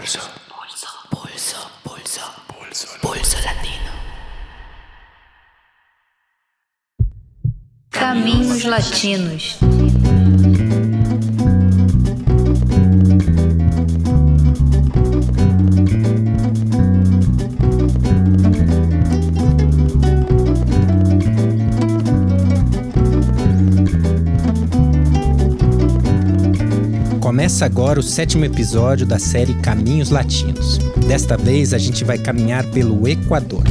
Pulso. Pulso. Pulso. Pulso. Pulso latino. Caminhos Latinos. Começa agora o sétimo episódio da série Caminhos Latinos. Desta vez a gente vai caminhar pelo Equador.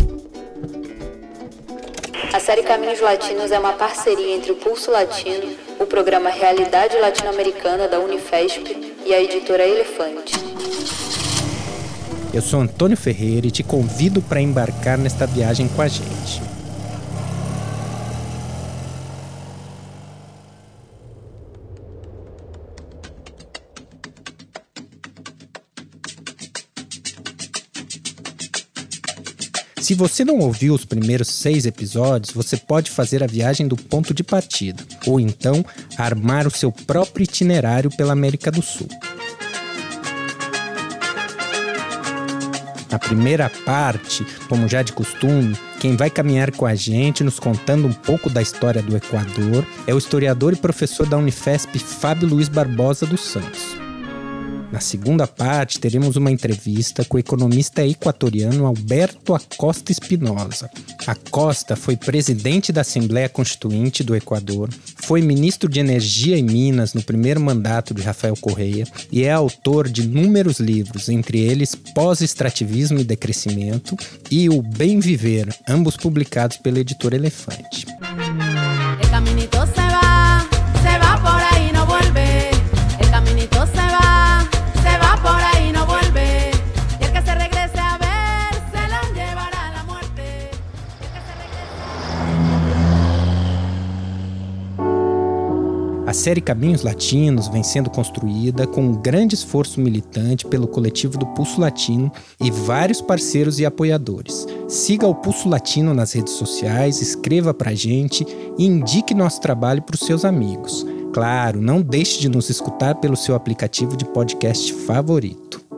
A série Caminhos Latinos é uma parceria entre o Pulso Latino, o programa Realidade Latino-Americana da Unifesp e a editora Elefante. Eu sou Antônio Ferreira e te convido para embarcar nesta viagem com a gente. Se você não ouviu os primeiros seis episódios, você pode fazer a viagem do ponto de partida, ou então armar o seu próprio itinerário pela América do Sul. Na primeira parte, como já de costume, quem vai caminhar com a gente, nos contando um pouco da história do Equador, é o historiador e professor da Unifesp Fábio Luiz Barbosa dos Santos. Na segunda parte, teremos uma entrevista com o economista equatoriano Alberto Acosta Espinosa. Acosta foi presidente da Assembleia Constituinte do Equador, foi ministro de Energia e Minas no primeiro mandato de Rafael Correia e é autor de inúmeros livros, entre eles Pós-Extrativismo e Decrescimento e O Bem Viver, ambos publicados pela editora Elefante. Série Caminhos Latinos vem sendo construída com um grande esforço militante pelo coletivo do Pulso Latino e vários parceiros e apoiadores. Siga o Pulso Latino nas redes sociais, escreva pra gente e indique nosso trabalho para os seus amigos. Claro, não deixe de nos escutar pelo seu aplicativo de podcast favorito.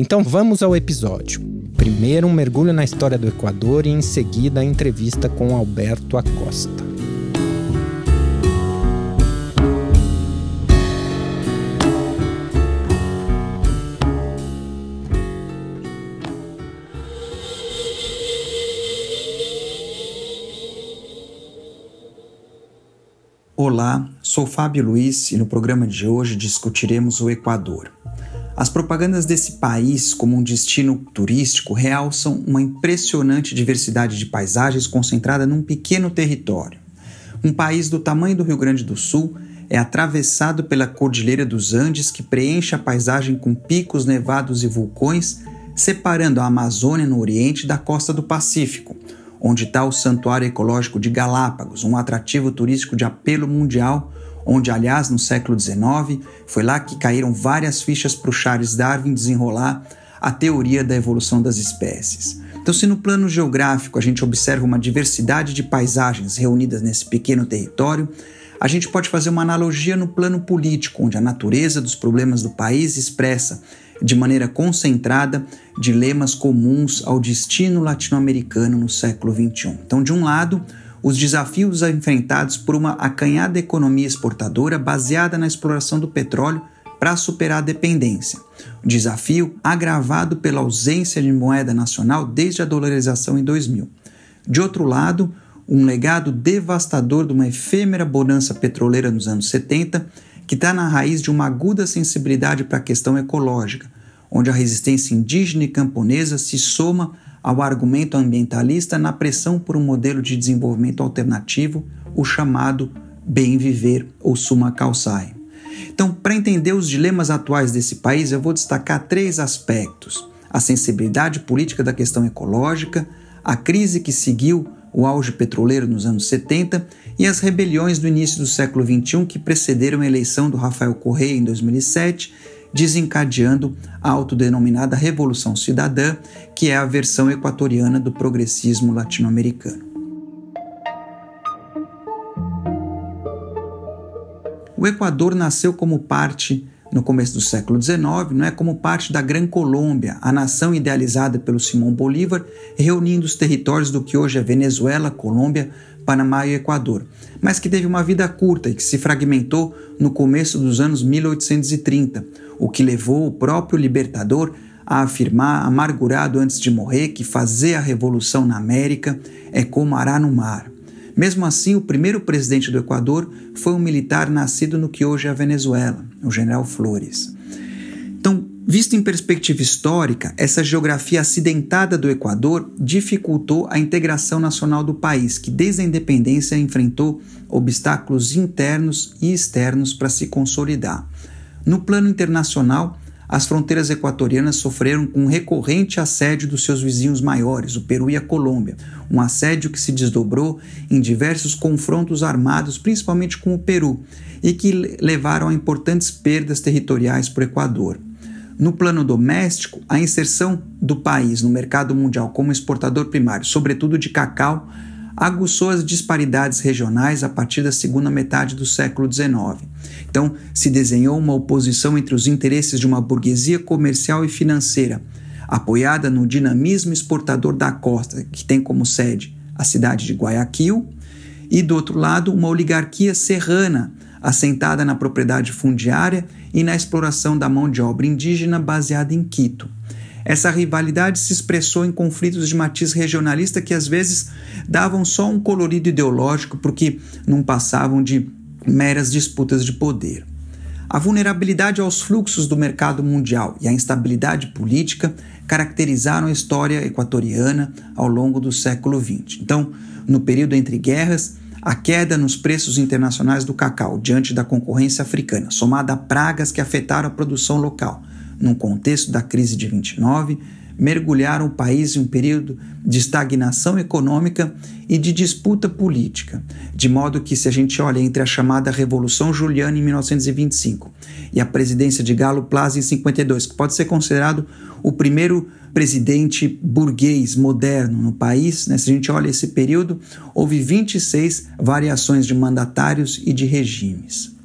Então vamos ao episódio. Primeiro, um mergulho na história do Equador e em seguida a entrevista com Alberto Acosta. Olá, sou Fábio Luiz e no programa de hoje discutiremos o Equador. As propagandas desse país como um destino turístico realçam uma impressionante diversidade de paisagens concentrada num pequeno território. Um país do tamanho do Rio Grande do Sul é atravessado pela Cordilheira dos Andes, que preenche a paisagem com picos nevados e vulcões, separando a Amazônia no Oriente da costa do Pacífico, onde está o Santuário Ecológico de Galápagos, um atrativo turístico de apelo mundial, onde, aliás, no século XIX, foi lá que caíram várias fichas para o Charles Darwin desenrolar a teoria da evolução das espécies. Então, se no plano geográfico a gente observa uma diversidade de paisagens reunidas nesse pequeno território, a gente pode fazer uma analogia no plano político, onde a natureza dos problemas do país expressa de maneira concentrada dilemas comuns ao destino latino-americano no século XXI. Então, de um lado, os desafios enfrentados por uma acanhada economia exportadora baseada na exploração do petróleo para superar a dependência. Desafio agravado pela ausência de moeda nacional desde a dolarização em 2000. De outro lado, um legado devastador de uma efêmera bonança petroleira nos anos 70, que está na raiz de uma aguda sensibilidade para a questão ecológica, onde a resistência indígena e camponesa se soma ao argumento ambientalista na pressão por um modelo de desenvolvimento alternativo, o chamado bem viver ou suma calçai. Então, para entender os dilemas atuais desse país, eu vou destacar três aspectos: a sensibilidade política da questão ecológica, a crise que seguiu o auge petroleiro nos anos 70 e as rebeliões do início do século XXI que precederam a eleição do Rafael Correia em 2007, desencadeando a autodenominada Revolução Cidadã, que é a versão equatoriana do progressismo latino-americano. O Equador nasceu como parte no começo do século XIX, não é como parte da Gran Colômbia, a nação idealizada pelo Simão Bolívar, reunindo os territórios do que hoje é Venezuela, Colômbia, Panamá e Equador, mas que teve uma vida curta e que se fragmentou no começo dos anos 1830, o que levou o próprio libertador a afirmar, amargurado antes de morrer, que fazer a revolução na América é como arar no mar. Mesmo assim, o primeiro presidente do Equador foi um militar nascido no que hoje é a Venezuela, o general Flores. Então, visto em perspectiva histórica, essa geografia acidentada do Equador dificultou a integração nacional do país, que desde a independência enfrentou obstáculos internos e externos para se consolidar. No plano internacional, as fronteiras equatorianas sofreram com um recorrente assédio dos seus vizinhos maiores, o Peru e a Colômbia, um assédio que se desdobrou em diversos confrontos armados, principalmente com o Peru, e que levaram a importantes perdas territoriais para o Equador. No plano doméstico, a inserção do país no mercado mundial como exportador primário, sobretudo de cacau, aguçou as disparidades regionais a partir da segunda metade do século XIX. Então, se desenhou uma oposição entre os interesses de uma burguesia comercial e financeira, apoiada no dinamismo exportador da costa, que tem como sede a cidade de Guayaquil, e do outro lado, uma oligarquia serrana, assentada na propriedade fundiária e na exploração da mão de obra indígena baseada em Quito. Essa rivalidade se expressou em conflitos de matiz regionalista que às vezes davam só um colorido ideológico porque não passavam de meras disputas de poder. A vulnerabilidade aos fluxos do mercado mundial e a instabilidade política caracterizaram a história equatoriana ao longo do século XX. Então, no período entre guerras, a queda nos preços internacionais do cacau diante da concorrência africana, somada a pragas que afetaram a produção local, num contexto da crise de 29, mergulharam o país em um período de estagnação econômica e de disputa política, de modo que, se a gente olha entre a chamada Revolução Juliana em 1925 e a presidência de Galo Plaza em 52, que pode ser considerado o primeiro presidente burguês moderno no país, né? se a gente olha esse período, houve 26 variações de mandatários e de regimes.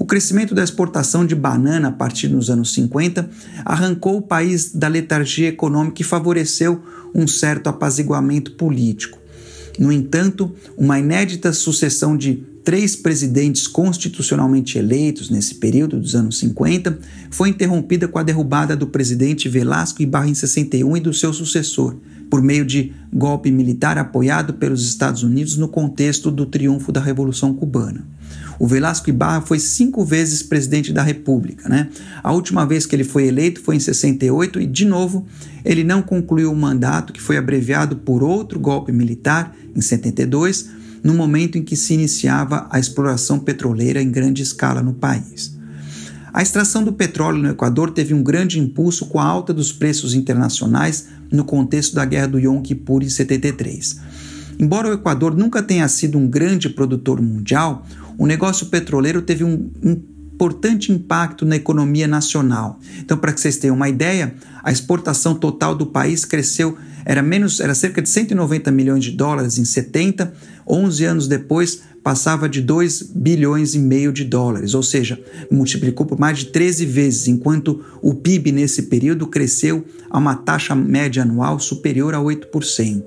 O crescimento da exportação de banana a partir dos anos 50 arrancou o país da letargia econômica e favoreceu um certo apaziguamento político. No entanto, uma inédita sucessão de três presidentes constitucionalmente eleitos nesse período dos anos 50 foi interrompida com a derrubada do presidente Velasco Ibarra em 61 e do seu sucessor, por meio de golpe militar apoiado pelos Estados Unidos no contexto do triunfo da Revolução Cubana. O Velasco Ibarra foi cinco vezes presidente da República. Né? A última vez que ele foi eleito foi em 68 e, de novo, ele não concluiu o mandato, que foi abreviado por outro golpe militar, em 72, no momento em que se iniciava a exploração petroleira em grande escala no país. A extração do petróleo no Equador teve um grande impulso com a alta dos preços internacionais no contexto da Guerra do Yom Kippur em 73. Embora o Equador nunca tenha sido um grande produtor mundial, o negócio petroleiro teve um importante impacto na economia nacional. Então, para que vocês tenham uma ideia, a exportação total do país cresceu, era menos, era cerca de 190 milhões de dólares em 70, 11 anos depois passava de 2 bilhões e meio de dólares, ou seja, multiplicou por mais de 13 vezes, enquanto o PIB nesse período cresceu a uma taxa média anual superior a 8%.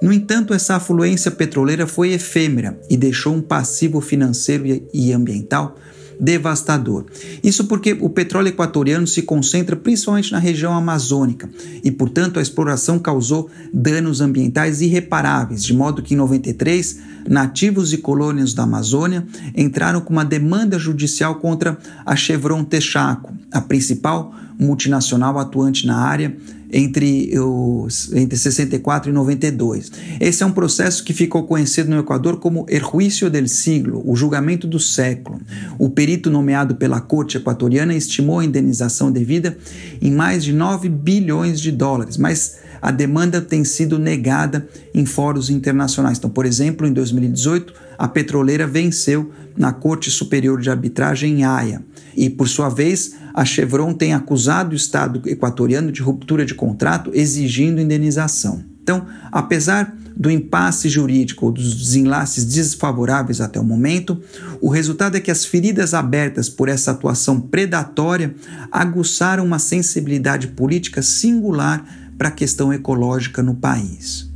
No entanto, essa afluência petroleira foi efêmera e deixou um passivo financeiro e ambiental devastador. Isso porque o petróleo equatoriano se concentra principalmente na região amazônica e, portanto, a exploração causou danos ambientais irreparáveis, de modo que em 93, nativos e colônias da Amazônia entraram com uma demanda judicial contra a Chevron Texaco, a principal multinacional atuante na área entre, os, entre 64 e 92. Esse é um processo que ficou conhecido no Equador como El Juicio del Siglo, o julgamento do século. O perito nomeado pela corte equatoriana estimou a indenização devida em mais de 9 bilhões de dólares, mas a demanda tem sido negada em fóruns internacionais. Então, por exemplo, em 2018, a petroleira venceu na Corte Superior de Arbitragem em Haia. E, por sua vez, a Chevron tem acusado o Estado equatoriano de ruptura de contrato, exigindo indenização. Então, apesar do impasse jurídico ou dos desenlaces desfavoráveis até o momento, o resultado é que as feridas abertas por essa atuação predatória aguçaram uma sensibilidade política singular para a questão ecológica no país.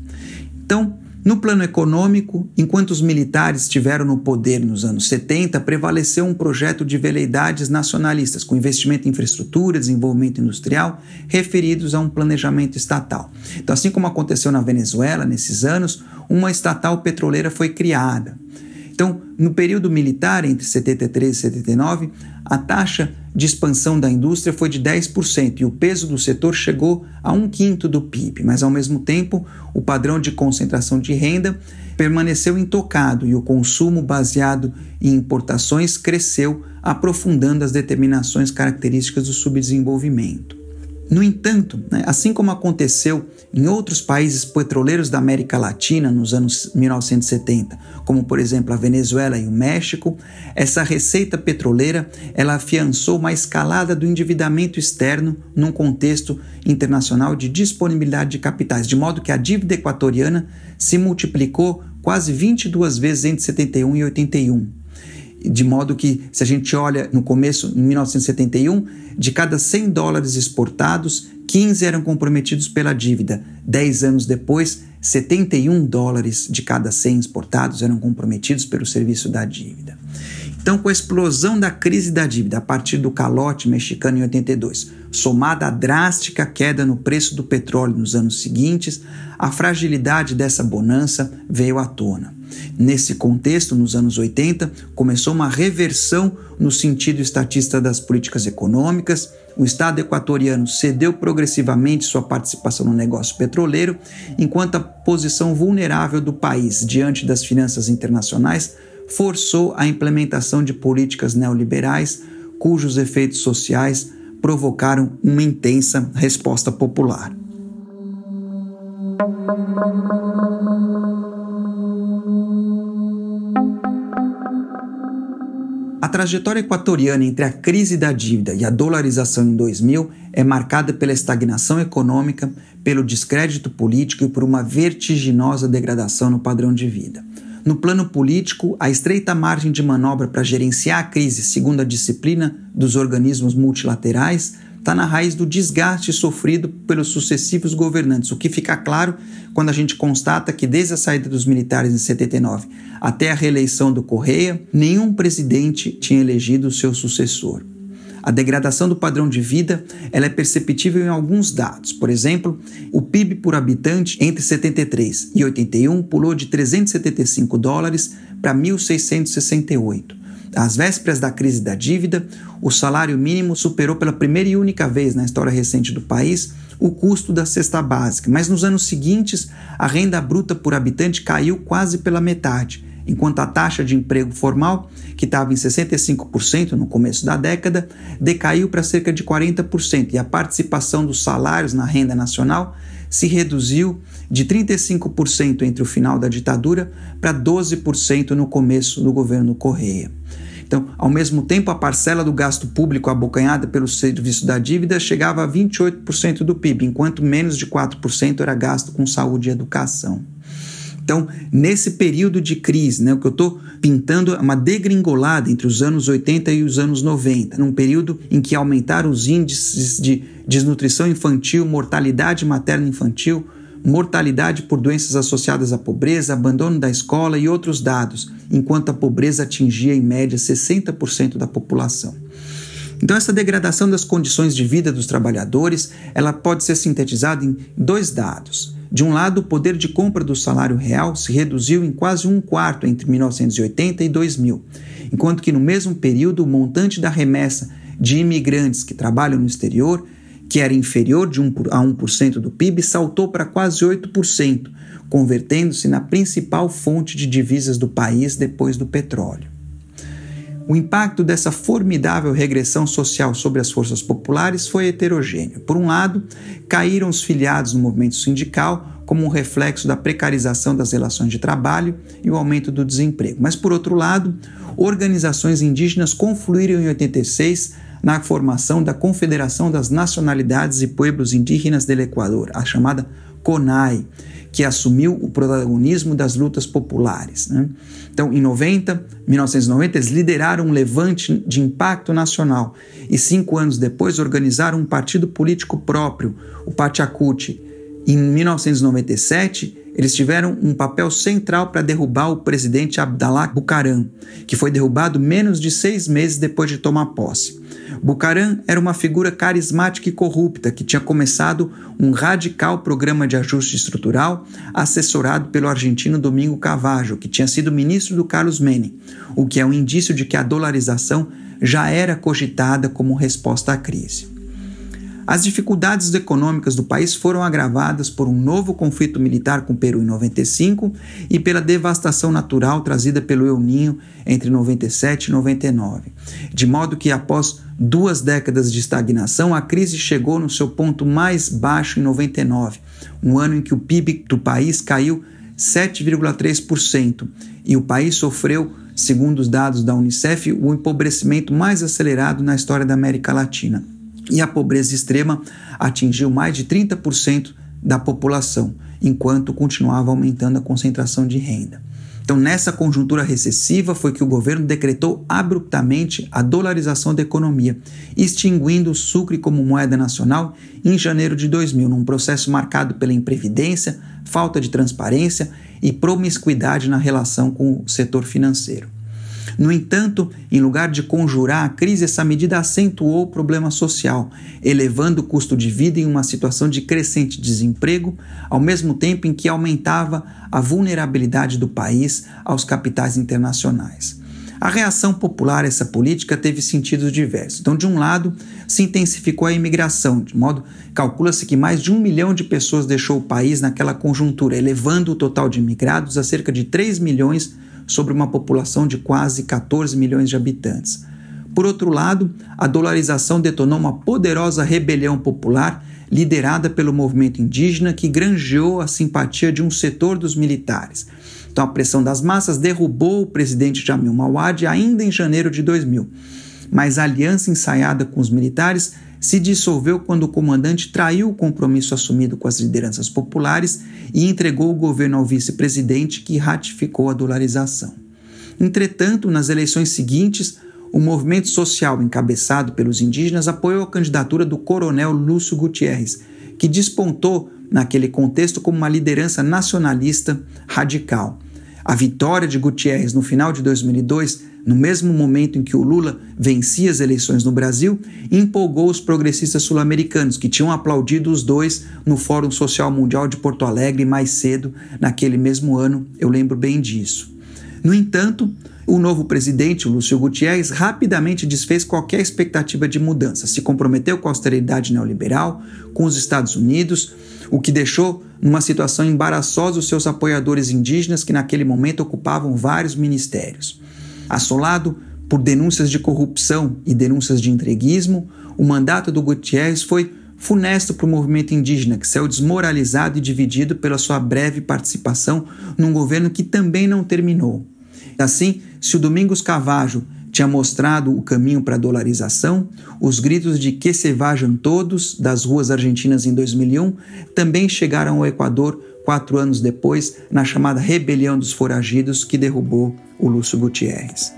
Então, no plano econômico, enquanto os militares estiveram no poder nos anos 70, prevaleceu um projeto de veleidades nacionalistas, com investimento em infraestrutura, desenvolvimento industrial, referidos a um planejamento estatal. Então, assim como aconteceu na Venezuela nesses anos, uma estatal petroleira foi criada. Então, no período militar, entre 73 e 79, a taxa de expansão da indústria foi de 10% e o peso do setor chegou a um quinto do PIB, mas ao mesmo tempo o padrão de concentração de renda permaneceu intocado e o consumo baseado em importações cresceu, aprofundando as determinações características do subdesenvolvimento. No entanto, né, assim como aconteceu em outros países petroleiros da América Latina nos anos 1970, como por exemplo a Venezuela e o México, essa receita petroleira ela afiançou uma escalada do endividamento externo num contexto internacional de disponibilidade de capitais, de modo que a dívida equatoriana se multiplicou quase 22 vezes entre 71 e 81 de modo que, se a gente olha no começo, em 1971, de cada 100 dólares exportados, 15 eram comprometidos pela dívida. Dez anos depois, 71 dólares de cada 100 exportados eram comprometidos pelo serviço da dívida. Então, com a explosão da crise da dívida a partir do calote mexicano em 82, somada à drástica queda no preço do petróleo nos anos seguintes, a fragilidade dessa bonança veio à tona. Nesse contexto, nos anos 80, começou uma reversão no sentido estatista das políticas econômicas. O Estado equatoriano cedeu progressivamente sua participação no negócio petroleiro, enquanto a posição vulnerável do país diante das finanças internacionais forçou a implementação de políticas neoliberais cujos efeitos sociais provocaram uma intensa resposta popular. A trajetória equatoriana entre a crise da dívida e a dolarização em 2000 é marcada pela estagnação econômica, pelo descrédito político e por uma vertiginosa degradação no padrão de vida. No plano político, a estreita margem de manobra para gerenciar a crise, segundo a disciplina dos organismos multilaterais, está na raiz do desgaste sofrido pelos sucessivos governantes, o que fica claro quando a gente constata que desde a saída dos militares em 79 até a reeleição do Correia, nenhum presidente tinha elegido seu sucessor. A degradação do padrão de vida ela é perceptível em alguns dados. Por exemplo, o PIB por habitante entre 73 e 81 pulou de 375 dólares para 1.668. Às vésperas da crise da dívida, o salário mínimo superou pela primeira e única vez na história recente do país o custo da cesta básica, mas nos anos seguintes a renda bruta por habitante caiu quase pela metade, enquanto a taxa de emprego formal, que estava em 65% no começo da década, decaiu para cerca de 40% e a participação dos salários na renda nacional se reduziu de 35% entre o final da ditadura para 12% no começo do governo Correia. Então, ao mesmo tempo, a parcela do gasto público abocanhada pelo serviço da dívida chegava a 28% do PIB, enquanto menos de 4% era gasto com saúde e educação. Então, nesse período de crise, né, o que eu estou pintando é uma degringolada entre os anos 80 e os anos 90, num período em que aumentaram os índices de desnutrição infantil, mortalidade materna infantil, mortalidade por doenças associadas à pobreza, abandono da escola e outros dados, enquanto a pobreza atingia em média 60% da população. Então essa degradação das condições de vida dos trabalhadores, ela pode ser sintetizada em dois dados. De um lado, o poder de compra do salário real se reduziu em quase um quarto entre 1980 e 2000, enquanto que no mesmo período o montante da remessa de imigrantes que trabalham no exterior, que era inferior de 1 a 1% do PIB, saltou para quase 8%, convertendo-se na principal fonte de divisas do país depois do petróleo. O impacto dessa formidável regressão social sobre as forças populares foi heterogêneo. Por um lado, caíram os filiados no movimento sindical como um reflexo da precarização das relações de trabalho e o aumento do desemprego. Mas, por outro lado, organizações indígenas confluíram em 86 na formação da Confederação das Nacionalidades e Pueblos Indígenas do Equador, a chamada CONAI, que assumiu o protagonismo das lutas populares. Né? Então, em 90, 1990, eles lideraram um levante de impacto nacional e cinco anos depois organizaram um partido político próprio, o Pachacuti. Em 1997, eles tiveram um papel central para derrubar o presidente Abdallah Bucaram, que foi derrubado menos de seis meses depois de tomar posse. Bucaram era uma figura carismática e corrupta que tinha começado um radical programa de ajuste estrutural assessorado pelo argentino Domingo Cavajo, que tinha sido ministro do Carlos Menem, o que é um indício de que a dolarização já era cogitada como resposta à crise. As dificuldades econômicas do país foram agravadas por um novo conflito militar com o Peru em 95 e pela devastação natural trazida pelo El Ninho entre 97 e 99. De modo que, após duas décadas de estagnação, a crise chegou no seu ponto mais baixo em 99, um ano em que o PIB do país caiu 7,3% e o país sofreu, segundo os dados da Unicef, o empobrecimento mais acelerado na história da América Latina e a pobreza extrema atingiu mais de 30% da população, enquanto continuava aumentando a concentração de renda. Então, nessa conjuntura recessiva, foi que o governo decretou abruptamente a dolarização da economia, extinguindo o sucre como moeda nacional em janeiro de 2000, num processo marcado pela imprevidência, falta de transparência e promiscuidade na relação com o setor financeiro. No entanto, em lugar de conjurar a crise, essa medida acentuou o problema social, elevando o custo de vida em uma situação de crescente desemprego, ao mesmo tempo em que aumentava a vulnerabilidade do país aos capitais internacionais. A reação popular a essa política teve sentidos diversos. Então, de um lado, se intensificou a imigração, de modo calcula-se que mais de um milhão de pessoas deixou o país naquela conjuntura, elevando o total de imigrados a cerca de 3 milhões sobre uma população de quase 14 milhões de habitantes. Por outro lado, a dolarização detonou uma poderosa rebelião popular liderada pelo movimento indígena que granjeou a simpatia de um setor dos militares. Então, a pressão das massas derrubou o presidente Jamil Mawad ainda em janeiro de 2000. Mas a aliança ensaiada com os militares se dissolveu quando o comandante traiu o compromisso assumido com as lideranças populares e entregou o governo ao vice-presidente, que ratificou a dolarização. Entretanto, nas eleições seguintes, o movimento social encabeçado pelos indígenas apoiou a candidatura do coronel Lúcio Gutierrez, que despontou naquele contexto como uma liderança nacionalista radical. A vitória de Gutierrez no final de 2002 no mesmo momento em que o Lula vencia as eleições no Brasil, empolgou os progressistas sul-americanos, que tinham aplaudido os dois no Fórum Social Mundial de Porto Alegre mais cedo, naquele mesmo ano, eu lembro bem disso. No entanto, o novo presidente, Lúcio Gutierrez, rapidamente desfez qualquer expectativa de mudança, se comprometeu com a austeridade neoliberal, com os Estados Unidos, o que deixou numa situação embaraçosa os seus apoiadores indígenas que naquele momento ocupavam vários ministérios. Assolado por denúncias de corrupção e denúncias de entreguismo, o mandato do Gutierrez foi funesto para o movimento indígena, que saiu desmoralizado e dividido pela sua breve participação num governo que também não terminou. Assim, se o Domingos Cavajo tinha mostrado o caminho para a dolarização, os gritos de que se vajam todos das ruas argentinas em 2001 também chegaram ao Equador quatro anos depois, na chamada Rebelião dos Foragidos, que derrubou o Lúcio Gutierrez.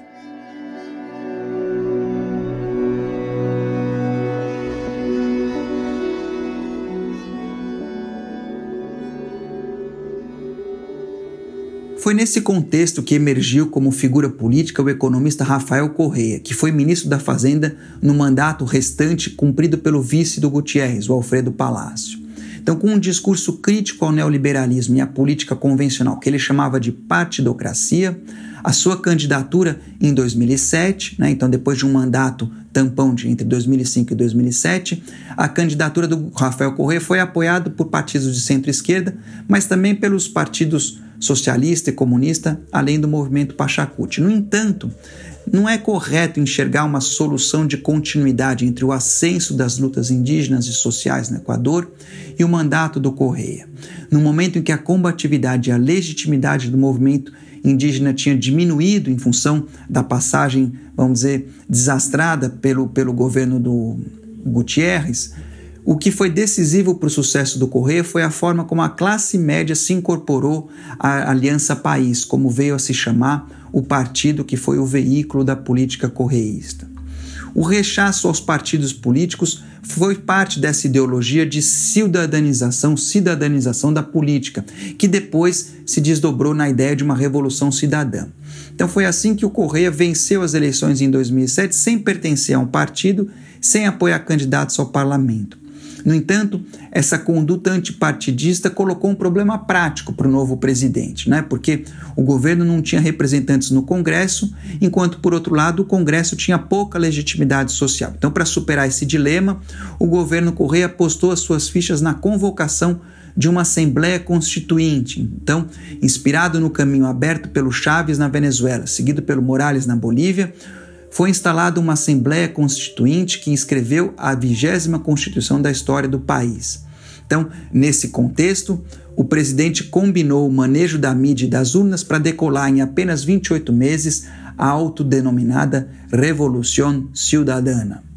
Foi nesse contexto que emergiu como figura política o economista Rafael Correia, que foi ministro da Fazenda no mandato restante cumprido pelo vice do Gutierrez, o Alfredo Palácio. Então, com um discurso crítico ao neoliberalismo e à política convencional, que ele chamava de partidocracia, a sua candidatura em 2007, né, então depois de um mandato tampão de entre 2005 e 2007, a candidatura do Rafael Correa foi apoiada por partidos de centro-esquerda, mas também pelos partidos socialista e comunista, além do movimento Pachacuti. No entanto, não é correto enxergar uma solução de continuidade entre o ascenso das lutas indígenas e sociais no Equador e o mandato do Correia. No momento em que a combatividade e a legitimidade do movimento indígena tinha diminuído em função da passagem, vamos dizer, desastrada pelo, pelo governo do Gutierrez, o que foi decisivo para o sucesso do Correia foi a forma como a classe média se incorporou à Aliança País, como veio a se chamar o partido que foi o veículo da política correísta. O rechaço aos partidos políticos foi parte dessa ideologia de cidadanização, cidadanização da política, que depois se desdobrou na ideia de uma revolução cidadã. Então foi assim que o Correia venceu as eleições em 2007 sem pertencer a um partido, sem apoiar candidatos ao parlamento. No entanto, essa conduta antipartidista colocou um problema prático para o novo presidente, né? porque o governo não tinha representantes no Congresso, enquanto, por outro lado, o Congresso tinha pouca legitimidade social. Então, para superar esse dilema, o governo Correia apostou as suas fichas na convocação de uma Assembleia Constituinte. Então, inspirado no caminho aberto pelo Chávez na Venezuela, seguido pelo Morales na Bolívia, foi instalada uma Assembleia Constituinte que escreveu a vigésima Constituição da história do país. Então, nesse contexto, o presidente combinou o manejo da mídia e das urnas para decolar em apenas 28 meses a autodenominada Revolução Ciudadana.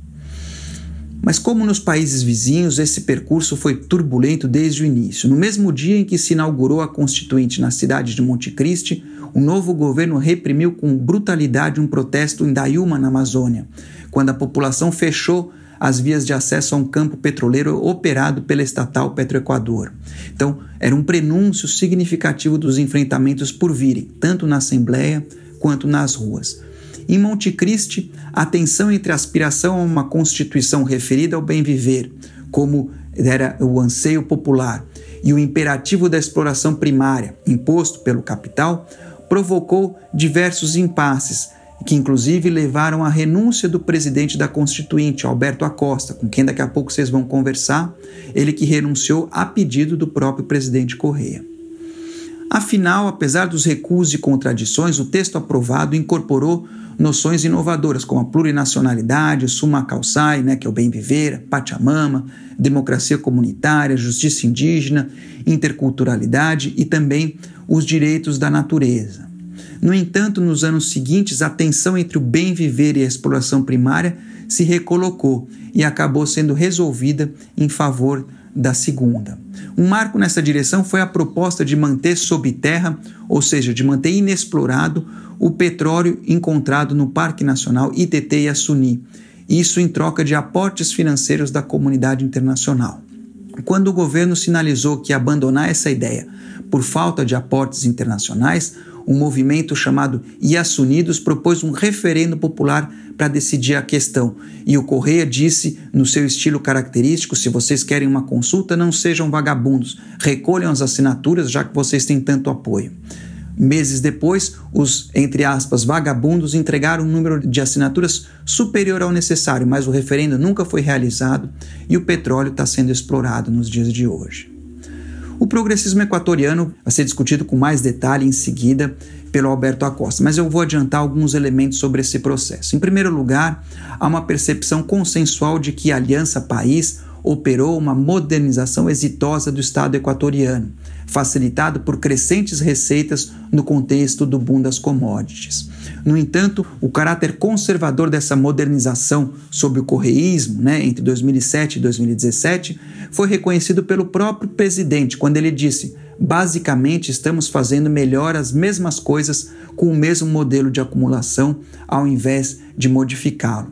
Mas, como nos países vizinhos, esse percurso foi turbulento desde o início. No mesmo dia em que se inaugurou a Constituinte na cidade de Monte Cristi, o novo governo reprimiu com brutalidade um protesto em Dayuma, na Amazônia, quando a população fechou as vias de acesso a um campo petroleiro operado pela estatal Petroequador. Então, era um prenúncio significativo dos enfrentamentos por virem, tanto na Assembleia quanto nas ruas. Em Monte Cristi, a tensão entre a aspiração a uma constituição referida ao bem viver, como era o anseio popular, e o imperativo da exploração primária, imposto pelo capital, provocou diversos impasses, que inclusive levaram à renúncia do presidente da Constituinte, Alberto Acosta, com quem daqui a pouco vocês vão conversar, ele que renunciou a pedido do próprio presidente Correia. Afinal, apesar dos recuos e contradições, o texto aprovado incorporou noções inovadoras como a plurinacionalidade, suma calçai, né, que é o bem viver, Pachamama, democracia comunitária, justiça indígena, interculturalidade e também os direitos da natureza. No entanto, nos anos seguintes, a tensão entre o bem viver e a exploração primária se recolocou e acabou sendo resolvida em favor da segunda. Um marco nessa direção foi a proposta de manter sob terra, ou seja, de manter inexplorado, o petróleo encontrado no Parque Nacional ITT Yasuni, isso em troca de aportes financeiros da comunidade internacional. Quando o governo sinalizou que ia abandonar essa ideia por falta de aportes internacionais, um movimento chamado Iasunidos propôs um referendo popular para decidir a questão. E o Correia disse, no seu estilo característico: se vocês querem uma consulta, não sejam vagabundos, recolham as assinaturas, já que vocês têm tanto apoio. Meses depois, os, entre aspas, vagabundos entregaram um número de assinaturas superior ao necessário, mas o referendo nunca foi realizado e o petróleo está sendo explorado nos dias de hoje. O progressismo equatoriano vai ser discutido com mais detalhe em seguida pelo Alberto Acosta, mas eu vou adiantar alguns elementos sobre esse processo. Em primeiro lugar, há uma percepção consensual de que a Aliança País operou uma modernização exitosa do Estado equatoriano, facilitado por crescentes receitas no contexto do boom das commodities. No entanto, o caráter conservador dessa modernização sob o correísmo, né, entre 2007 e 2017, foi reconhecido pelo próprio presidente quando ele disse: basicamente estamos fazendo melhor as mesmas coisas com o mesmo modelo de acumulação ao invés de modificá-lo.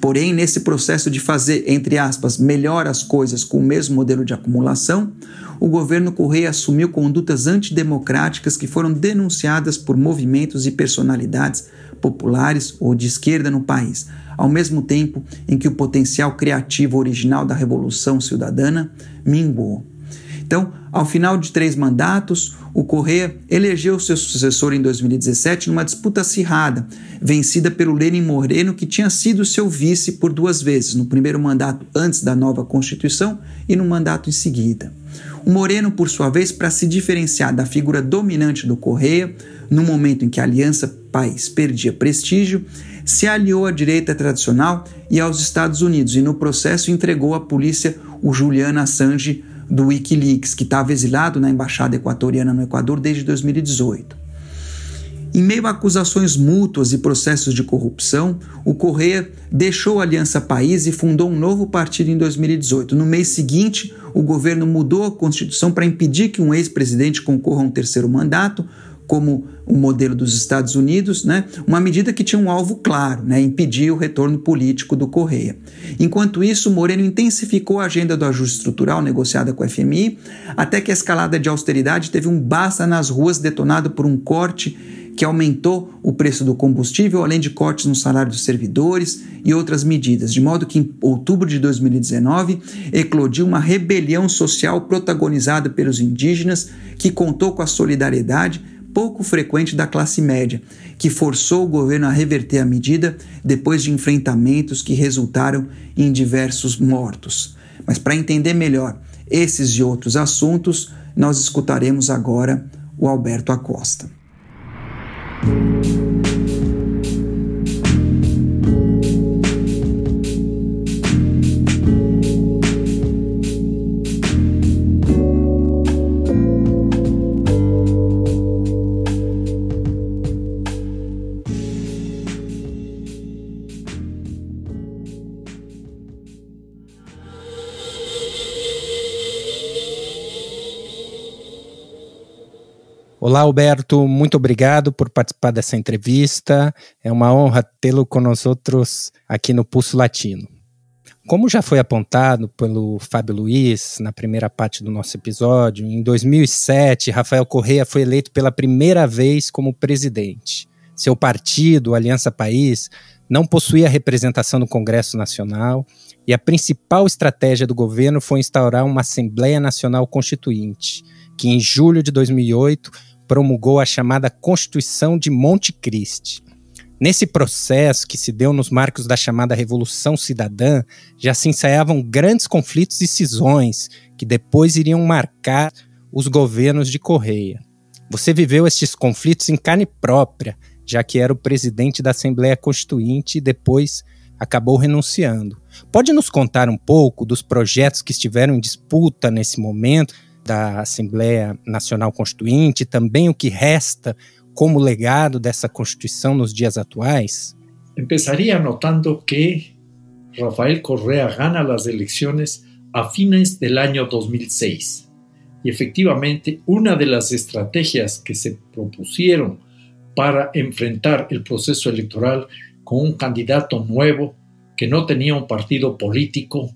Porém, nesse processo de fazer, entre aspas, melhor as coisas com o mesmo modelo de acumulação, o governo Correia assumiu condutas antidemocráticas que foram denunciadas por movimentos e personalidades populares ou de esquerda no país, ao mesmo tempo em que o potencial criativo original da Revolução Cidadana minguou. Então, ao final de três mandatos, o Correia elegeu seu sucessor em 2017 numa disputa acirrada, vencida pelo Lenin Moreno, que tinha sido seu vice por duas vezes, no primeiro mandato antes da nova Constituição e no mandato em seguida. Moreno, por sua vez, para se diferenciar da figura dominante do Correia, no momento em que a Aliança País perdia prestígio, se aliou à direita tradicional e aos Estados Unidos e, no processo, entregou à polícia o Julian Assange do Wikileaks, que estava exilado na embaixada equatoriana no Equador desde 2018. Em meio a acusações mútuas e processos de corrupção, o Correia deixou a Aliança País e fundou um novo partido em 2018. No mês seguinte, o governo mudou a Constituição para impedir que um ex-presidente concorra a um terceiro mandato, como o modelo dos Estados Unidos, né? uma medida que tinha um alvo claro, né? impedir o retorno político do Correia. Enquanto isso, Moreno intensificou a agenda do ajuste estrutural negociada com o FMI, até que a escalada de austeridade teve um basta nas ruas detonado por um corte que aumentou o preço do combustível, além de cortes no salário dos servidores e outras medidas, de modo que em outubro de 2019 eclodiu uma rebelião social protagonizada pelos indígenas que contou com a solidariedade pouco frequente da classe média, que forçou o governo a reverter a medida depois de enfrentamentos que resultaram em diversos mortos. Mas para entender melhor esses e outros assuntos, nós escutaremos agora o Alberto Acosta. Thank you. Alberto, muito obrigado por participar dessa entrevista. É uma honra tê-lo conosco aqui no Pulso Latino. Como já foi apontado pelo Fábio Luiz na primeira parte do nosso episódio, em 2007, Rafael Correa foi eleito pela primeira vez como presidente. Seu partido, Aliança País, não possuía representação no Congresso Nacional e a principal estratégia do governo foi instaurar uma Assembleia Nacional Constituinte, que em julho de 2008 promulgou a chamada Constituição de Monte Cristi. Nesse processo, que se deu nos marcos da chamada Revolução Cidadã, já se ensaiavam grandes conflitos e cisões que depois iriam marcar os governos de Correia. Você viveu estes conflitos em carne própria, já que era o presidente da Assembleia Constituinte e depois acabou renunciando. Pode nos contar um pouco dos projetos que estiveram em disputa nesse momento da Assembleia Nacional Constituinte, também o que resta como legado dessa Constituição nos dias atuais? Empezaría notando que Rafael Correa gana las elecciones a fines del año 2006. Y efectivamente, una de las estrategias que se propusieron para enfrentar el proceso electoral con un candidato nuevo que no tenía un partido político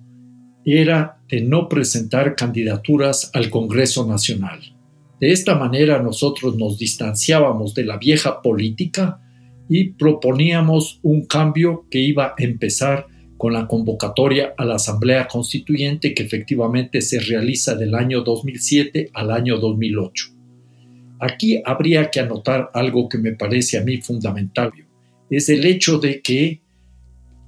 era de no presentar candidaturas al Congreso Nacional. De esta manera nosotros nos distanciábamos de la vieja política y proponíamos un cambio que iba a empezar con la convocatoria a la Asamblea Constituyente que efectivamente se realiza del año 2007 al año 2008. Aquí habría que anotar algo que me parece a mí fundamental. Es el hecho de que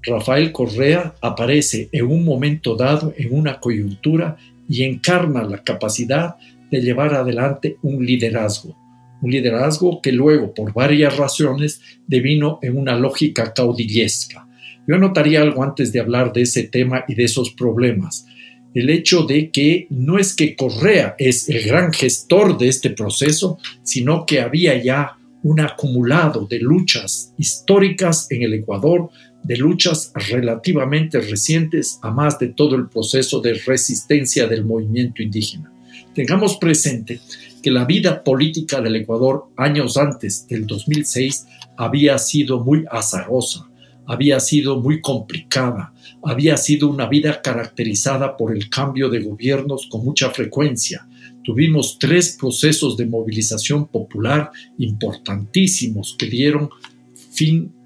Rafael Correa aparece en un momento dado, en una coyuntura, y encarna la capacidad de llevar adelante un liderazgo. Un liderazgo que luego, por varias razones, devino en una lógica caudillesca. Yo anotaría algo antes de hablar de ese tema y de esos problemas. El hecho de que no es que Correa es el gran gestor de este proceso, sino que había ya un acumulado de luchas históricas en el Ecuador de luchas relativamente recientes a más de todo el proceso de resistencia del movimiento indígena. Tengamos presente que la vida política del Ecuador años antes del 2006 había sido muy azarosa, había sido muy complicada, había sido una vida caracterizada por el cambio de gobiernos con mucha frecuencia. Tuvimos tres procesos de movilización popular importantísimos que dieron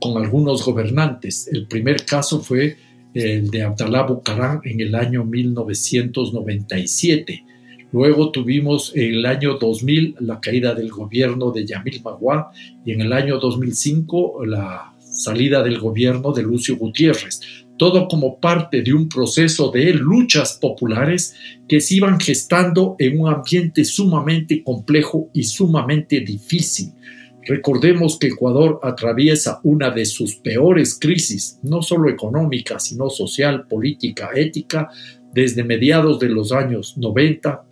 con algunos gobernantes. El primer caso fue el de Abdalá Bucaram en el año 1997. Luego tuvimos en el año 2000 la caída del gobierno de Yamil Magua y en el año 2005 la salida del gobierno de Lucio Gutiérrez. Todo como parte de un proceso de luchas populares que se iban gestando en un ambiente sumamente complejo y sumamente difícil Recordemos que Ecuador atraviesa una de sus peores crisis, no solo económica, sino social, política, ética, desde mediados de los años 90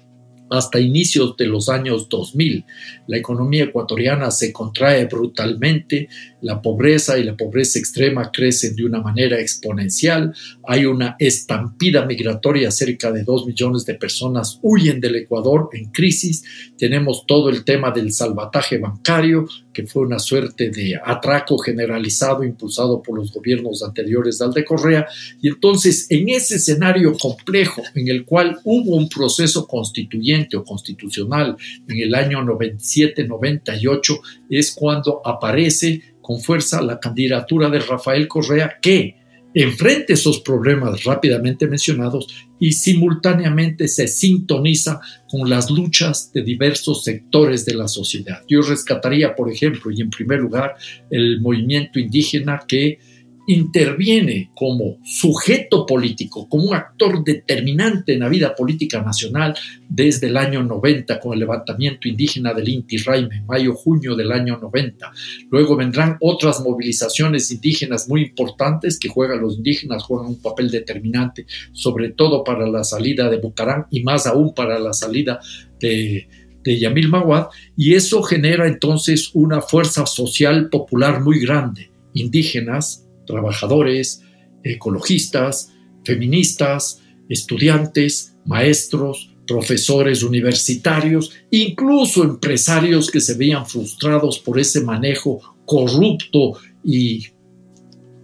hasta inicios de los años 2000. La economía ecuatoriana se contrae brutalmente, la pobreza y la pobreza extrema crecen de una manera exponencial, hay una estampida migratoria, cerca de 2 millones de personas huyen del Ecuador en crisis, tenemos todo el tema del salvataje bancario, que fue una suerte de atraco generalizado impulsado por los gobiernos anteriores de Correa, y entonces en ese escenario complejo en el cual hubo un proceso constituyente o constitucional en el año 97-98 es cuando aparece con fuerza la candidatura de Rafael Correa que enfrente esos problemas rápidamente mencionados y simultáneamente se sintoniza con las luchas de diversos sectores de la sociedad. Yo rescataría, por ejemplo, y en primer lugar, el movimiento indígena que interviene como sujeto político, como un actor determinante en la vida política nacional desde el año 90 con el levantamiento indígena del Inti Raime, mayo-junio del año 90. Luego vendrán otras movilizaciones indígenas muy importantes que juegan los indígenas, juegan un papel determinante, sobre todo para la salida de Bucarán y más aún para la salida de, de Yamil Mawad, y eso genera entonces una fuerza social popular muy grande. Indígenas, trabajadores, ecologistas, feministas, estudiantes, maestros, profesores universitarios, incluso empresarios que se veían frustrados por ese manejo corrupto y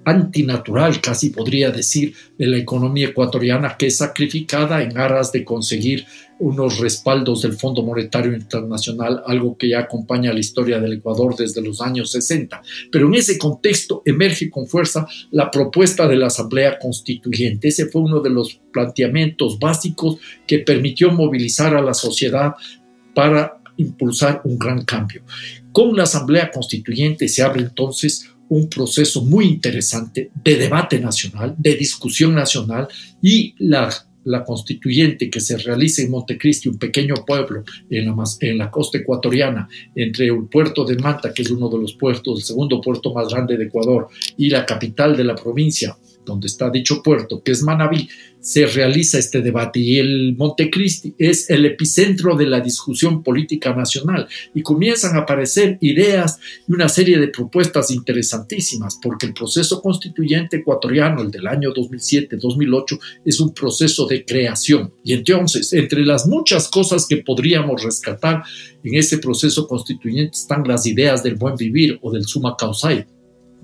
antinatural, casi podría decir, de la economía ecuatoriana que es sacrificada en aras de conseguir unos respaldos del Fondo Monetario Internacional, algo que ya acompaña la historia del Ecuador desde los años 60. Pero en ese contexto emerge con fuerza la propuesta de la Asamblea Constituyente. Ese fue uno de los planteamientos básicos que permitió movilizar a la sociedad para impulsar un gran cambio. Con la Asamblea Constituyente se abre entonces un proceso muy interesante de debate nacional, de discusión nacional y la, la constituyente que se realiza en Montecristi, un pequeño pueblo en la, en la costa ecuatoriana, entre el puerto de Manta, que es uno de los puertos, el segundo puerto más grande de Ecuador, y la capital de la provincia, donde está dicho puerto, que es Manabí, se realiza este debate. Y el Montecristi es el epicentro de la discusión política nacional. Y comienzan a aparecer ideas y una serie de propuestas interesantísimas porque el proceso constituyente ecuatoriano, el del año 2007-2008, es un proceso de creación. Y entonces entre las muchas cosas que podríamos rescatar en ese proceso constituyente están las ideas del buen vivir o del suma causai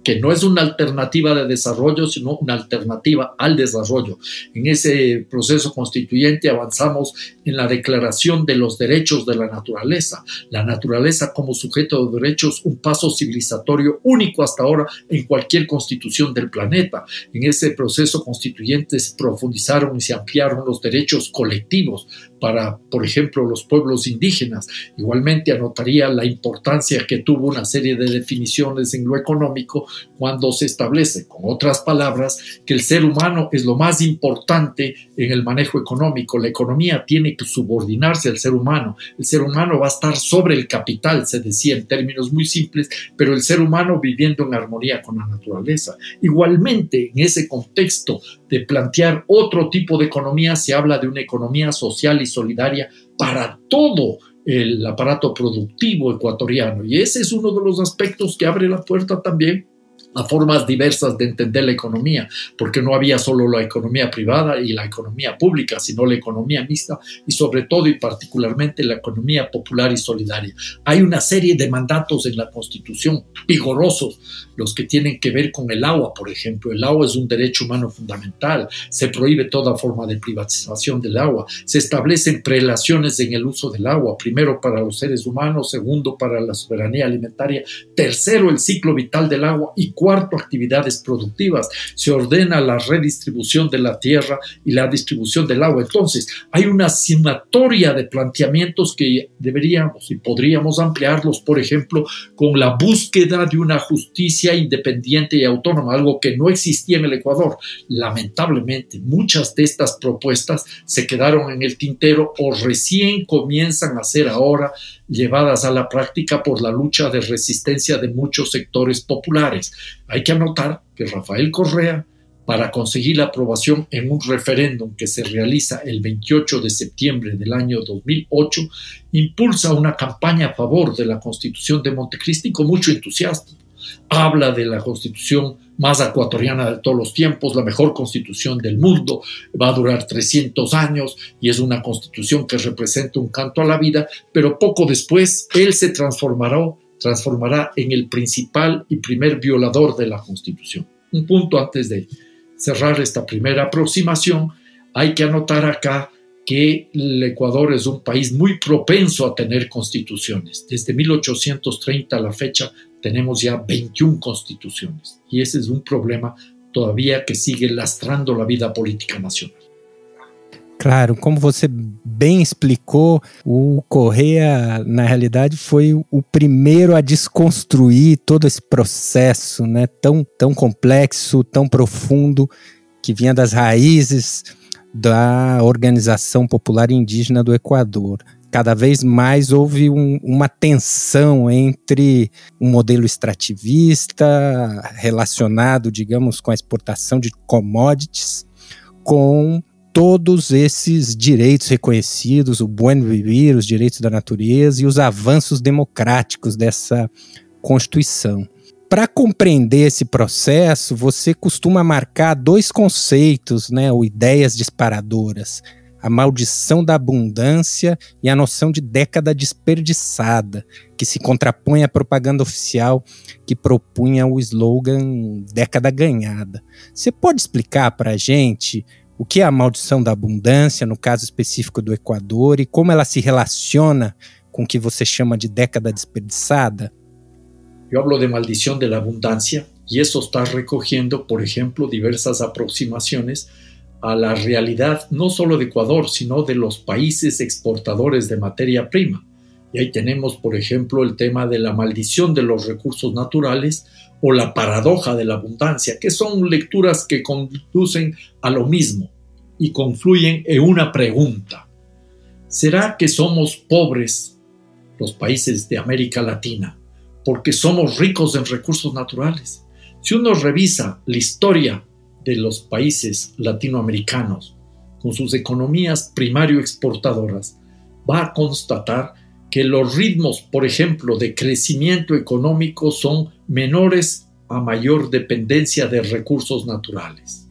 que no es una alternativa de desarrollo, sino una alternativa al desarrollo. En ese proceso constituyente avanzamos en la declaración de los derechos de la naturaleza. La naturaleza como sujeto de derechos, un paso civilizatorio único hasta ahora en cualquier constitución del planeta. En ese proceso constituyente se profundizaron y se ampliaron los derechos colectivos para, por ejemplo, los pueblos indígenas. Igualmente anotaría la importancia que tuvo una serie de definiciones en lo económico cuando se establece, con otras palabras, que el ser humano es lo más importante en el manejo económico. La economía tiene que subordinarse al ser humano. El ser humano va a estar sobre el capital, se decía en términos muy simples, pero el ser humano viviendo en armonía con la naturaleza. Igualmente, en ese contexto de plantear otro tipo de economía, se habla de una economía social y solidaria para todo el aparato productivo ecuatoriano. Y ese es uno de los aspectos que abre la puerta también a formas diversas de entender la economía, porque no había solo la economía privada y la economía pública, sino la economía mixta y sobre todo y particularmente la economía popular y solidaria. Hay una serie de mandatos en la Constitución vigorosos, los que tienen que ver con el agua, por ejemplo. El agua es un derecho humano fundamental, se prohíbe toda forma de privatización del agua, se establecen prelaciones en el uso del agua, primero para los seres humanos, segundo para la soberanía alimentaria, tercero el ciclo vital del agua y cuarto, actividades productivas. Se ordena la redistribución de la tierra y la distribución del agua. Entonces, hay una sumatoria de planteamientos que deberíamos y podríamos ampliarlos, por ejemplo, con la búsqueda de una justicia independiente y autónoma, algo que no existía en el Ecuador. Lamentablemente, muchas de estas propuestas se quedaron en el tintero o recién comienzan a ser ahora llevadas a la práctica por la lucha de resistencia de muchos sectores populares. Hay que anotar que Rafael Correa para conseguir la aprobación en un referéndum que se realiza el 28 de septiembre del año 2008, impulsa una campaña a favor de la Constitución de Montecristi con mucho entusiasmo. Habla de la Constitución más ecuatoriana de todos los tiempos, la mejor constitución del mundo, va a durar 300 años y es una constitución que representa un canto a la vida, pero poco después él se transformará, transformará en el principal y primer violador de la constitución. Un punto antes de cerrar esta primera aproximación, hay que anotar acá que el Ecuador es un país muy propenso a tener constituciones. Desde 1830 a la fecha tenemos ya 21 constituciones y ese es un problema todavía que sigue lastrando la vida política nacional. Claro, como você bem explicou, o Correia, na realidade, foi o primeiro a desconstruir todo esse processo né, tão, tão complexo, tão profundo, que vinha das raízes da Organização Popular Indígena do Equador. Cada vez mais houve um, uma tensão entre um modelo extrativista relacionado, digamos, com a exportação de commodities, com todos esses direitos reconhecidos, o buen vivir, os direitos da natureza e os avanços democráticos dessa Constituição. Para compreender esse processo, você costuma marcar dois conceitos, né, ou ideias disparadoras: a maldição da abundância e a noção de década desperdiçada, que se contrapõe à propaganda oficial que propunha o slogan década ganhada. Você pode explicar para a gente o que é a maldição da abundância, no caso específico do Equador, e como ela se relaciona com o que você chama de década desperdiçada? Eu hablo de maldição da abundância e isso está recogiendo, por exemplo, diversas aproximações a la realidad no solo de Ecuador, sino de los países exportadores de materia prima. Y ahí tenemos, por ejemplo, el tema de la maldición de los recursos naturales o la paradoja de la abundancia, que son lecturas que conducen a lo mismo y confluyen en una pregunta. ¿Será que somos pobres los países de América Latina porque somos ricos en recursos naturales? Si uno revisa la historia de los países latinoamericanos con sus economías primario exportadoras, va a constatar que los ritmos, por ejemplo, de crecimiento económico son menores a mayor dependencia de recursos naturales,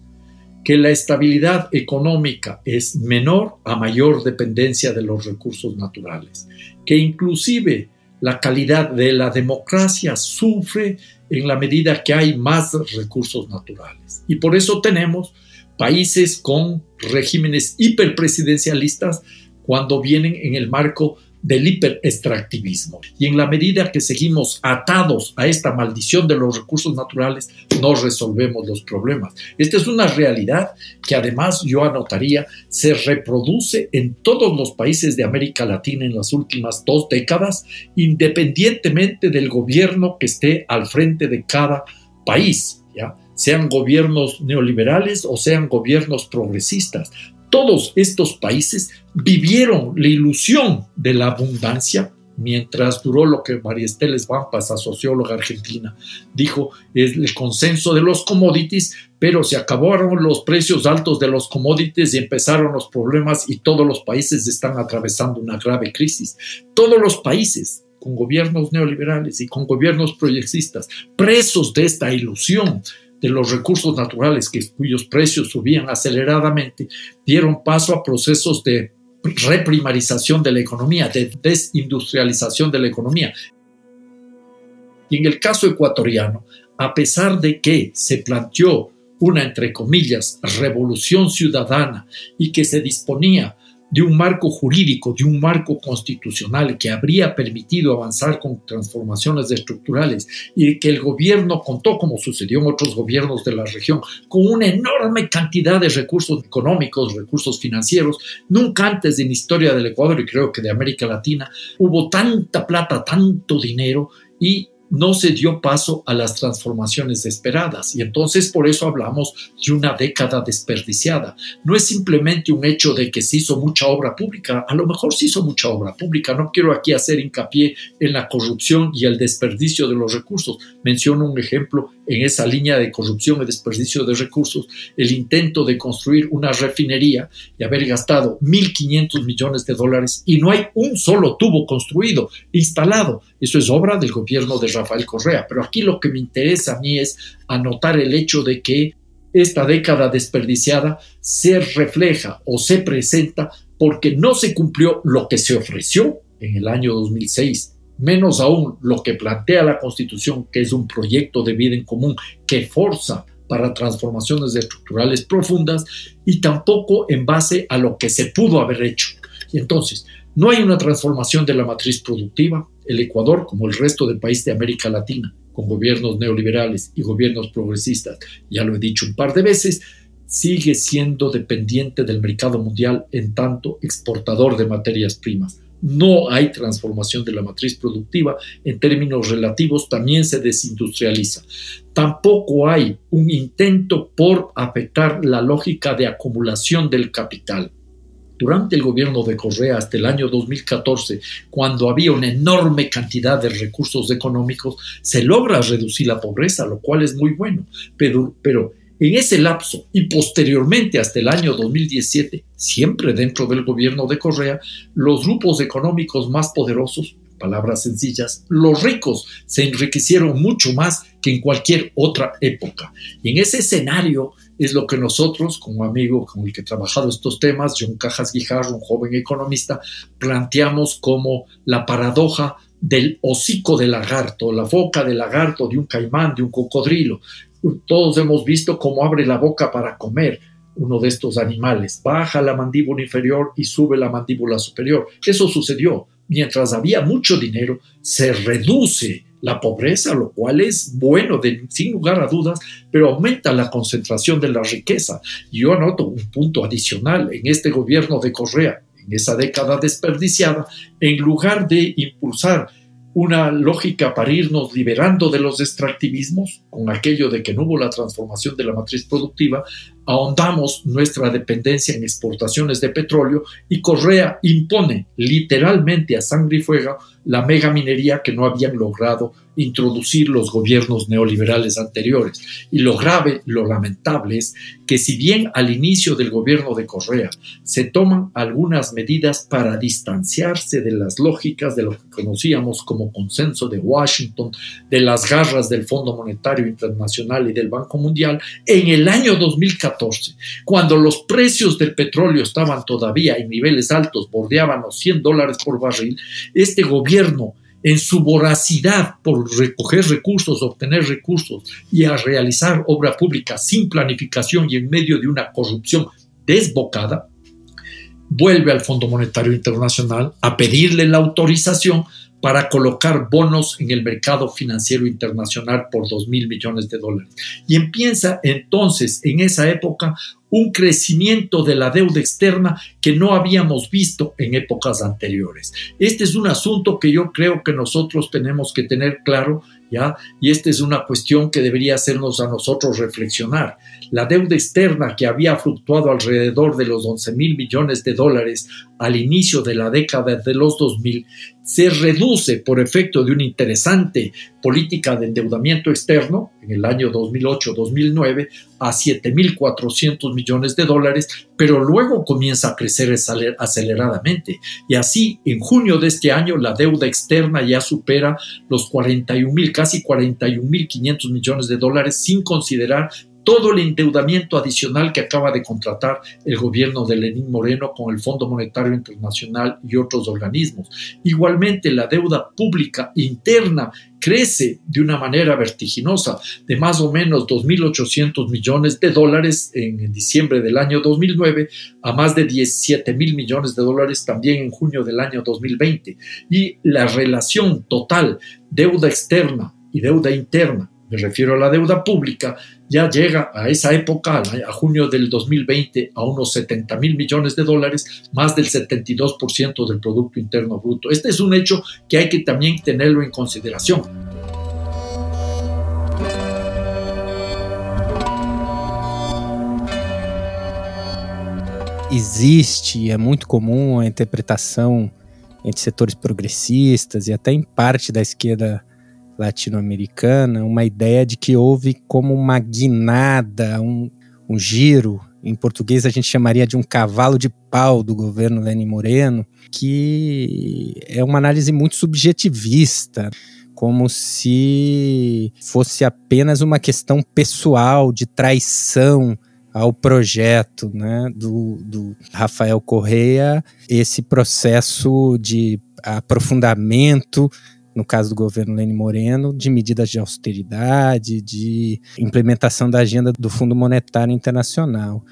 que la estabilidad económica es menor a mayor dependencia de los recursos naturales, que inclusive la calidad de la democracia sufre en la medida que hay más recursos naturales. Y por eso tenemos países con regímenes hiperpresidencialistas cuando vienen en el marco del hiperextractivismo. Y en la medida que seguimos atados a esta maldición de los recursos naturales, no resolvemos los problemas. Esta es una realidad que además yo anotaría se reproduce en todos los países de América Latina en las últimas dos décadas, independientemente del gobierno que esté al frente de cada país. ¿ya? sean gobiernos neoliberales o sean gobiernos progresistas todos estos países vivieron la ilusión de la abundancia mientras duró lo que María Esteles Vampas, socióloga argentina, dijo, es el consenso de los commodities, pero se acabaron los precios altos de los commodities y empezaron los problemas y todos los países están atravesando una grave crisis. Todos los países con gobiernos neoliberales y con gobiernos proyectistas, presos de esta ilusión de los recursos naturales que, cuyos precios subían aceleradamente, dieron paso a procesos de reprimarización de la economía, de desindustrialización de la economía. Y en el caso ecuatoriano, a pesar de que se planteó una, entre comillas, revolución ciudadana y que se disponía de un marco jurídico, de un marco constitucional que habría permitido avanzar con transformaciones estructurales y que el gobierno contó, como sucedió en otros gobiernos de la región, con una enorme cantidad de recursos económicos, recursos financieros. Nunca antes en la historia del Ecuador y creo que de América Latina hubo tanta plata, tanto dinero y no se dio paso a las transformaciones esperadas y entonces por eso hablamos de una década desperdiciada. No es simplemente un hecho de que se hizo mucha obra pública, a lo mejor se hizo mucha obra pública, no quiero aquí hacer hincapié en la corrupción y el desperdicio de los recursos. Menciono un ejemplo en esa línea de corrupción y desperdicio de recursos, el intento de construir una refinería y haber gastado 1.500 millones de dólares y no hay un solo tubo construido, instalado. Eso es obra del gobierno de Rafael Correa. Pero aquí lo que me interesa a mí es anotar el hecho de que esta década desperdiciada se refleja o se presenta porque no se cumplió lo que se ofreció en el año 2006 menos aún lo que plantea la Constitución, que es un proyecto de vida en común que forza para transformaciones estructurales profundas y tampoco en base a lo que se pudo haber hecho. Y entonces, no hay una transformación de la matriz productiva. El Ecuador, como el resto del país de América Latina, con gobiernos neoliberales y gobiernos progresistas, ya lo he dicho un par de veces, sigue siendo dependiente del mercado mundial en tanto exportador de materias primas no hay transformación de la matriz productiva, en términos relativos también se desindustrializa. Tampoco hay un intento por afectar la lógica de acumulación del capital. Durante el gobierno de Correa hasta el año 2014, cuando había una enorme cantidad de recursos económicos, se logra reducir la pobreza, lo cual es muy bueno, pero, en ese lapso y posteriormente hasta el año 2017, siempre dentro del gobierno de Correa, los grupos económicos más poderosos, palabras sencillas, los ricos se enriquecieron mucho más que en cualquier otra época. Y en ese escenario es lo que nosotros, como amigo con el que he trabajado estos temas, John Cajas Guijarro, un joven economista, planteamos como la paradoja del hocico de lagarto, la boca de lagarto, de un caimán, de un cocodrilo, todos hemos visto cómo abre la boca para comer uno de estos animales. Baja la mandíbula inferior y sube la mandíbula superior. Eso sucedió. Mientras había mucho dinero, se reduce la pobreza, lo cual es bueno, sin lugar a dudas, pero aumenta la concentración de la riqueza. Yo anoto un punto adicional en este gobierno de Correa, en esa década desperdiciada, en lugar de impulsar una lógica para irnos liberando de los extractivismos, con aquello de que no hubo la transformación de la matriz productiva, ahondamos nuestra dependencia en exportaciones de petróleo y Correa impone literalmente a sangre y fuego la mega minería que no habían logrado introducir los gobiernos neoliberales anteriores. Y lo grave, lo lamentable es que si bien al inicio del gobierno de Correa se toman algunas medidas para distanciarse de las lógicas de lo que conocíamos como consenso de Washington, de las garras del Fondo Monetario Internacional y del Banco Mundial, en el año 2014, cuando los precios del petróleo estaban todavía en niveles altos, bordeaban los 100 dólares por barril, este gobierno en su voracidad por recoger recursos, obtener recursos y a realizar obra pública sin planificación y en medio de una corrupción desbocada, vuelve al Fondo Monetario Internacional a pedirle la autorización para colocar bonos en el mercado financiero internacional por 2 mil millones de dólares. Y empieza entonces en esa época un crecimiento de la deuda externa que no habíamos visto en épocas anteriores. Este es un asunto que yo creo que nosotros tenemos que tener claro, ¿ya? Y esta es una cuestión que debería hacernos a nosotros reflexionar. La deuda externa que había fluctuado alrededor de los 11 mil millones de dólares al inicio de la década de los 2000 se reduce por efecto de una interesante política de endeudamiento externo en el año 2008-2009 a 7.400 millones de dólares, pero luego comienza a crecer aceleradamente. Y así, en junio de este año, la deuda externa ya supera los 41.000, casi 41.500 millones de dólares, sin considerar todo el endeudamiento adicional que acaba de contratar el gobierno de Lenín Moreno con el Fondo Monetario Internacional y otros organismos. Igualmente, la deuda pública interna crece de una manera vertiginosa, de más o menos 2.800 millones de dólares en diciembre del año 2009 a más de 17 mil millones de dólares también en junio del año 2020. Y la relación total deuda externa y deuda interna me refiero a la deuda pública, ya llega a esa época, a junio del 2020, a unos 70 mil millones de dólares, más del 72% del Producto Interno Bruto. Este es un hecho que hay que también tenerlo en consideración. Existe, e é muito comum a interpretação entre sectores progressistas e até em parte da esquerda latino-americana, uma ideia de que houve como uma guinada, um, um giro, em português a gente chamaria de um cavalo de pau do governo Lenin Moreno, que é uma análise muito subjetivista, como se fosse apenas uma questão pessoal de traição ao projeto né, do, do Rafael Correia, esse processo de aprofundamento no caso do governo Lênin Moreno, de medidas de austeridade, de implementação da agenda do Fundo Monetário Internacional.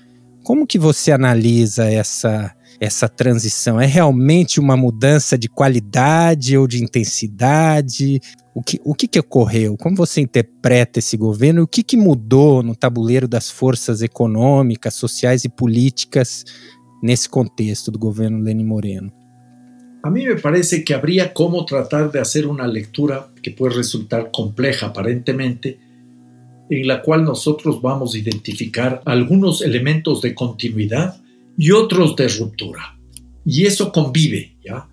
Como que você analisa essa essa transição? É realmente uma mudança de qualidade ou de intensidade? O que, o que, que ocorreu? Como você interpreta esse governo? O que, que mudou no tabuleiro das forças econômicas, sociais e políticas nesse contexto do governo Lenin Moreno? A mí me parece que habría como tratar de hacer una lectura que puede resultar compleja aparentemente, en la cual nosotros vamos a identificar algunos elementos de continuidad y otros de ruptura. Y eso convive, ¿ya?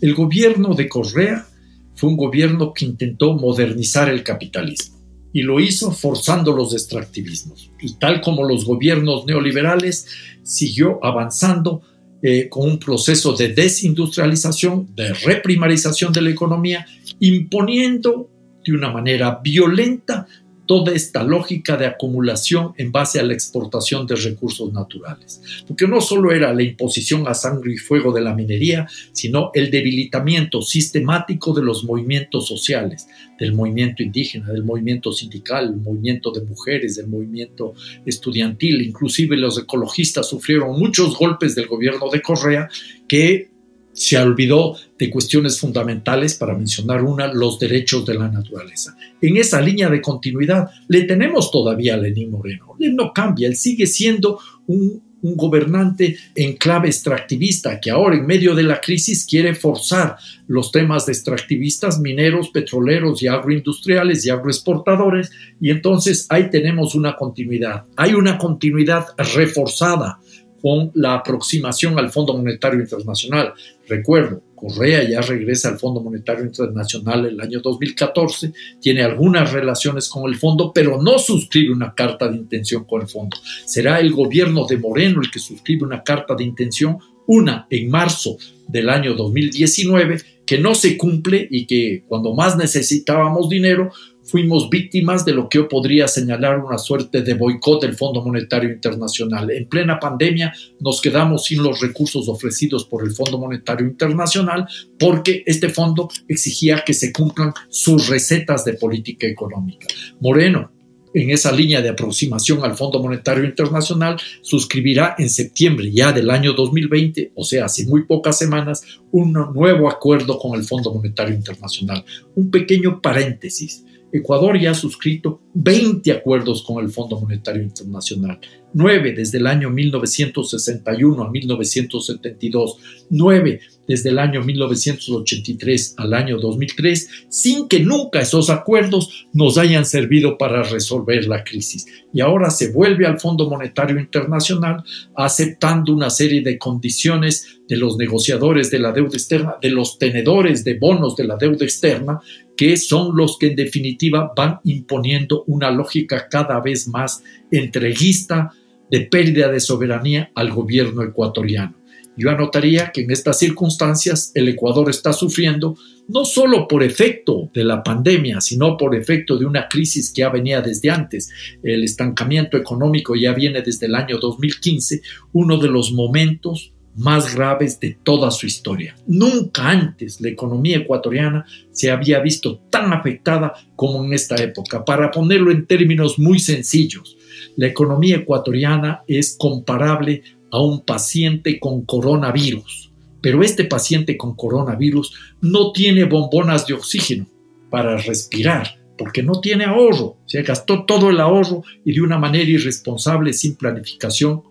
El gobierno de Correa fue un gobierno que intentó modernizar el capitalismo y lo hizo forzando los extractivismos. Y tal como los gobiernos neoliberales, siguió avanzando eh, con un proceso de desindustrialización, de reprimarización de la economía, imponiendo de una manera violenta toda esta lógica de acumulación en base a la exportación de recursos naturales. Porque no solo era la imposición a sangre y fuego de la minería, sino el debilitamiento sistemático de los movimientos sociales, del movimiento indígena, del movimiento sindical, el movimiento de mujeres, del movimiento estudiantil. Inclusive los ecologistas sufrieron muchos golpes del gobierno de Correa que se olvidó de cuestiones fundamentales, para mencionar una, los derechos de la naturaleza. En esa línea de continuidad le tenemos todavía a Lenín Moreno. Él no cambia, él sigue siendo un, gobernante en clave extractivista que ahora en medio de la crisis quiere forzar los temas de extractivistas mineros, petroleros y agroindustriales y agroexportadores y entonces ahí tenemos una continuidad. Hay una continuidad reforzada con la aproximación al Fondo Monetario Internacional. Recuerdo, Correa ya regresa al Fondo Monetario Internacional el año 2014, tiene algunas relaciones con el fondo, pero no suscribe una carta de intención con el fondo. Será el gobierno de Moreno el que suscribe una carta de intención, una en marzo del año 2019, que no se cumple y que cuando más necesitábamos dinero, fuimos víctimas de lo que yo podría señalar una suerte de boicot del Fondo Monetario Internacional. En plena pandemia nos quedamos sin los recursos ofrecidos por el Fondo Monetario Internacional porque este fondo exigía que se cumplan sus recetas de política económica. Moreno, en esa línea de aproximación al Fondo Monetario Internacional, suscribirá en septiembre ya del año 2020, o sea, hace muy pocas semanas, un nuevo acuerdo con el Fondo Monetario Internacional. Un pequeño paréntesis. Ecuador ya ha suscrito 20 acuerdos con el Fondo Monetario Internacional, 9 desde el año 1961 a 1972, 9 desde el año 1983 al año 2003, sin que nunca esos acuerdos nos hayan servido para resolver la crisis. Y ahora se vuelve al Fondo Monetario Internacional aceptando una serie de condiciones de los negociadores de la deuda externa, de los tenedores de bonos de la deuda externa, que son los que en definitiva van imponiendo una lógica cada vez más entreguista de pérdida de soberanía al gobierno ecuatoriano. Yo anotaría que en estas circunstancias el Ecuador está sufriendo no solo por efecto de la pandemia, sino por efecto de una crisis que ya venía desde antes. El estancamiento económico ya viene desde el año 2015, uno de los momentos más graves de toda su historia. Nunca antes la economía ecuatoriana se había visto tan afectada como en esta época. Para ponerlo en términos muy sencillos, la economía ecuatoriana es comparable a un paciente con coronavirus, pero este paciente con coronavirus no tiene bombonas de oxígeno para respirar porque no tiene ahorro, se gastó todo el ahorro y de una manera irresponsable, sin planificación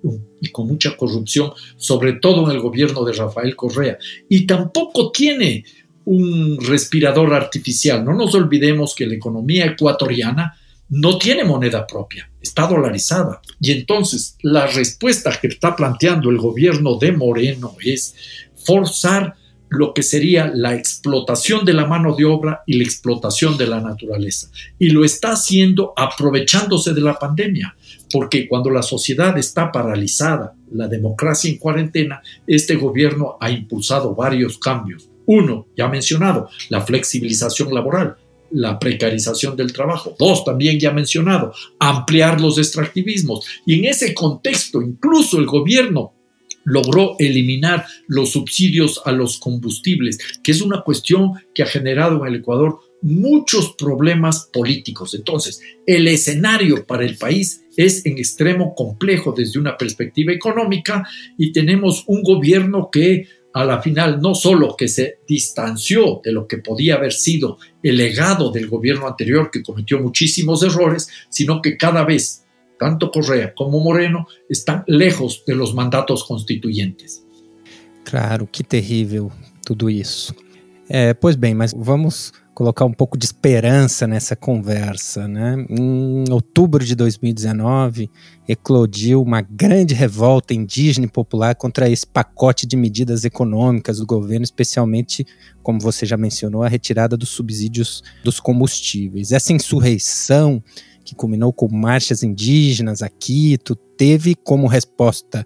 y con mucha corrupción, sobre todo en el gobierno de Rafael Correa. Y tampoco tiene un respirador artificial. No nos olvidemos que la economía ecuatoriana no tiene moneda propia, está dolarizada. Y entonces la respuesta que está planteando el gobierno de Moreno es forzar lo que sería la explotación de la mano de obra y la explotación de la naturaleza. Y lo está haciendo aprovechándose de la pandemia, porque cuando la sociedad está paralizada, la democracia en cuarentena, este gobierno ha impulsado varios cambios. Uno, ya mencionado, la flexibilización laboral, la precarización del trabajo. Dos, también ya mencionado, ampliar los extractivismos. Y en ese contexto, incluso el gobierno logró eliminar los subsidios a los combustibles, que es una cuestión que ha generado en el Ecuador muchos problemas políticos. Entonces, el escenario para el país es en extremo complejo desde una perspectiva económica y tenemos un gobierno que a la final no solo que se distanció de lo que podía haber sido el legado del gobierno anterior que cometió muchísimos errores, sino que cada vez tanto Correa como Moreno están lejos de los mandatos constituyentes. Claro, que terrível tudo isso. É, pois bem, mas vamos colocar um pouco de esperança nessa conversa. Né? Em outubro de 2019, eclodiu uma grande revolta indígena e popular contra esse pacote de medidas econômicas do governo, especialmente, como você já mencionou, a retirada dos subsídios dos combustíveis. Essa insurreição que culminou com marchas indígenas a Quito, teve como resposta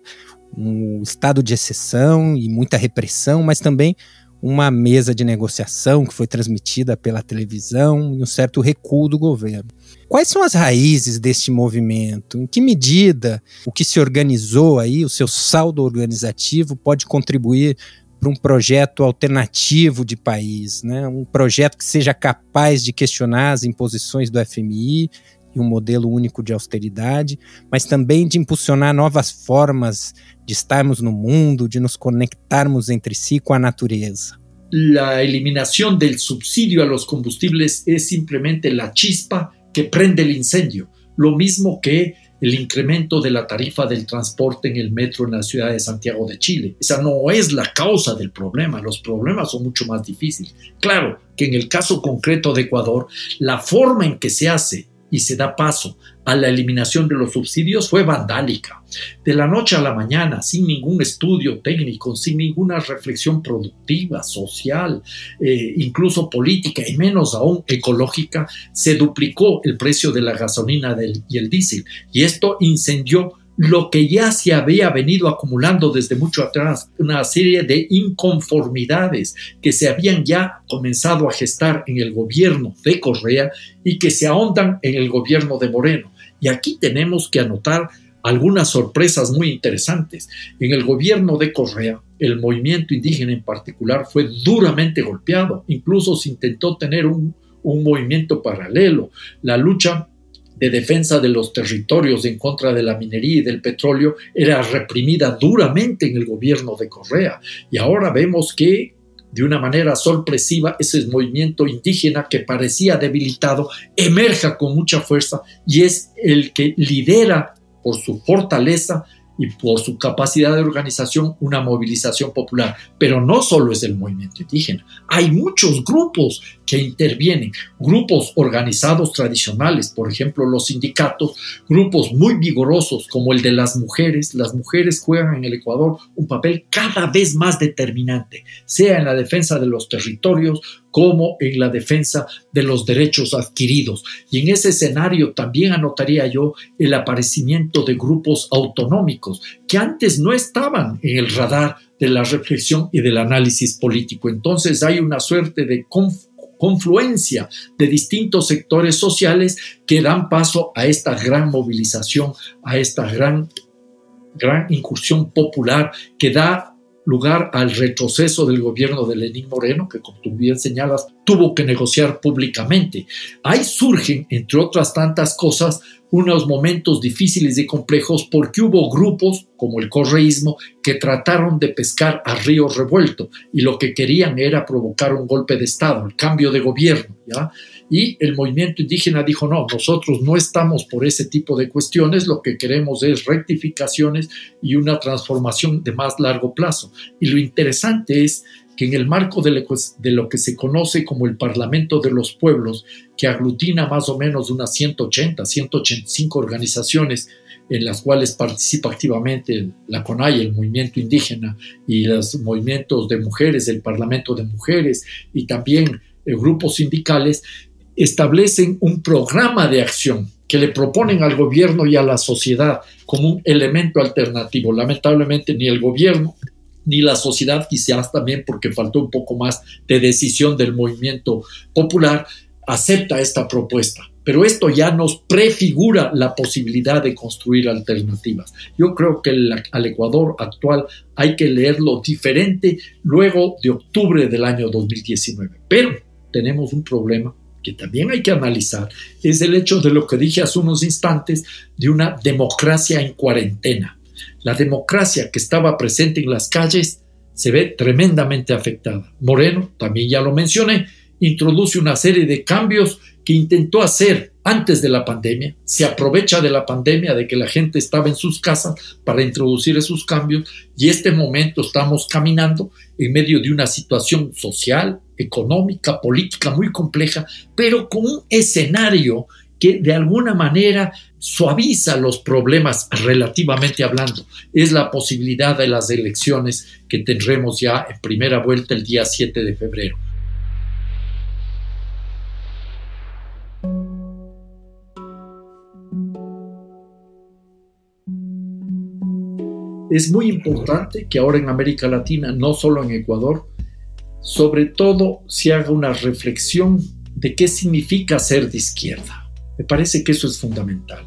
um estado de exceção e muita repressão, mas também uma mesa de negociação que foi transmitida pela televisão e um certo recuo do governo. Quais são as raízes deste movimento? Em que medida o que se organizou aí, o seu saldo organizativo, pode contribuir para um projeto alternativo de país, né? um projeto que seja capaz de questionar as imposições do FMI e um modelo único de austeridade, mas também de impulsionar novas formas de estarmos no mundo, de nos conectarmos entre si com a natureza. La eliminación del subsidio a los combustibles es simplemente la chispa que prende el incendio, lo mismo que el incremento de la tarifa del transporte en el metro en la ciudad de Santiago de Chile. Esa no es la causa del problema, los problemas son mucho más difíciles. Claro que en el caso concreto de Ecuador, la forma en que se hace y se da paso a la eliminación de los subsidios fue vandálica. De la noche a la mañana, sin ningún estudio técnico, sin ninguna reflexión productiva, social, eh, incluso política y menos aún ecológica, se duplicó el precio de la gasolina del, y el diésel. Y esto incendió lo que ya se había venido acumulando desde mucho atrás, una serie de inconformidades que se habían ya comenzado a gestar en el gobierno de Correa y que se ahondan en el gobierno de Moreno. Y aquí tenemos que anotar algunas sorpresas muy interesantes. En el gobierno de Correa, el movimiento indígena en particular fue duramente golpeado, incluso se intentó tener un, un movimiento paralelo. La lucha de defensa de los territorios en contra de la minería y del petróleo era reprimida duramente en el gobierno de Correa. Y ahora vemos que de una manera sorpresiva ese movimiento indígena que parecía debilitado emerja con mucha fuerza y es el que lidera por su fortaleza y por su capacidad de organización una movilización popular. Pero no solo es el movimiento indígena, hay muchos grupos que intervienen, grupos organizados tradicionales, por ejemplo los sindicatos, grupos muy vigorosos como el de las mujeres. Las mujeres juegan en el Ecuador un papel cada vez más determinante, sea en la defensa de los territorios como en la defensa de los derechos adquiridos. Y en ese escenario también anotaría yo el aparecimiento de grupos autonómicos que antes no estaban en el radar de la reflexión y del análisis político. Entonces hay una suerte de confluencia de distintos sectores sociales que dan paso a esta gran movilización, a esta gran, gran incursión popular que da lugar al retroceso del gobierno de Lenín Moreno, que como tú bien señalas, tuvo que negociar públicamente. Ahí surgen, entre otras tantas cosas, unos momentos difíciles y complejos porque hubo grupos, como el correísmo, que trataron de pescar a río revuelto y lo que querían era provocar un golpe de Estado, el cambio de gobierno. ¿ya? Y el movimiento indígena dijo, no, nosotros no estamos por ese tipo de cuestiones, lo que queremos es rectificaciones y una transformación de más largo plazo. Y lo interesante es que en el marco de lo que se conoce como el Parlamento de los Pueblos, que aglutina más o menos unas 180, 185 organizaciones en las cuales participa activamente la CONAI, el movimiento indígena, y los movimientos de mujeres, el Parlamento de Mujeres, y también eh, grupos sindicales, establecen un programa de acción que le proponen al gobierno y a la sociedad como un elemento alternativo. Lamentablemente ni el gobierno ni la sociedad, quizás también porque faltó un poco más de decisión del movimiento popular, acepta esta propuesta. Pero esto ya nos prefigura la posibilidad de construir alternativas. Yo creo que al Ecuador actual hay que leerlo diferente luego de octubre del año 2019. Pero tenemos un problema que también hay que analizar, es el hecho de lo que dije hace unos instantes, de una democracia en cuarentena. La democracia que estaba presente en las calles se ve tremendamente afectada. Moreno, también ya lo mencioné, introduce una serie de cambios que intentó hacer antes de la pandemia, se aprovecha de la pandemia, de que la gente estaba en sus casas para introducir esos cambios y este momento estamos caminando en medio de una situación social, económica, política muy compleja, pero con un escenario que de alguna manera suaviza los problemas relativamente hablando. Es la posibilidad de las elecciones que tendremos ya en primera vuelta el día 7 de febrero. Es muy importante que ahora en América Latina, no solo en Ecuador, sobre todo se haga una reflexión de qué significa ser de izquierda. Me parece que eso es fundamental.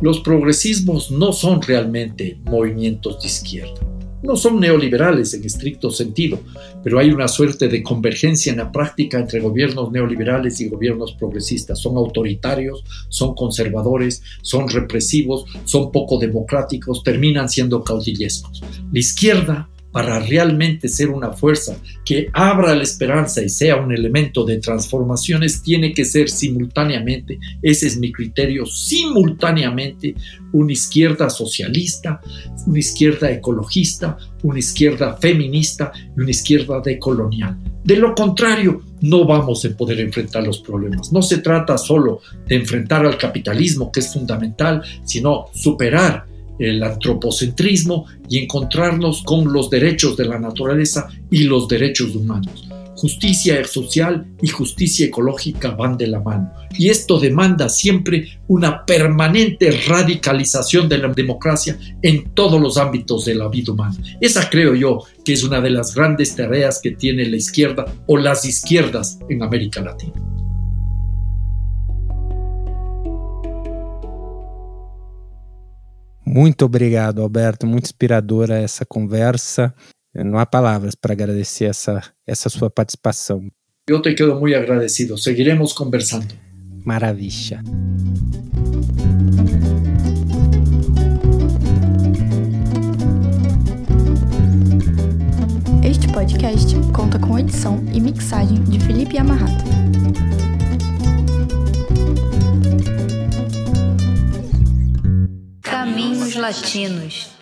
Los progresismos no son realmente movimientos de izquierda. No son neoliberales en estricto sentido, pero hay una suerte de convergencia en la práctica entre gobiernos neoliberales y gobiernos progresistas. Son autoritarios, son conservadores, son represivos, son poco democráticos, terminan siendo caudillescos. La izquierda para realmente ser una fuerza que abra la esperanza y sea un elemento de transformaciones, tiene que ser simultáneamente, ese es mi criterio, simultáneamente una izquierda socialista, una izquierda ecologista, una izquierda feminista y una izquierda decolonial. De lo contrario, no vamos a poder enfrentar los problemas. No se trata solo de enfrentar al capitalismo, que es fundamental, sino superar el antropocentrismo y encontrarnos con los derechos de la naturaleza y los derechos humanos. Justicia social y justicia ecológica van de la mano. Y esto demanda siempre una permanente radicalización de la democracia en todos los ámbitos de la vida humana. Esa creo yo que es una de las grandes tareas que tiene la izquierda o las izquierdas en América Latina. Muito obrigado, Alberto. Muito inspiradora essa conversa. Não há palavras para agradecer essa, essa sua participação. Eu te quedo muito agradecido. Seguiremos conversando. Maravilha. Este podcast conta com edição e mixagem de Felipe Amarrato. Caminhos Latinos.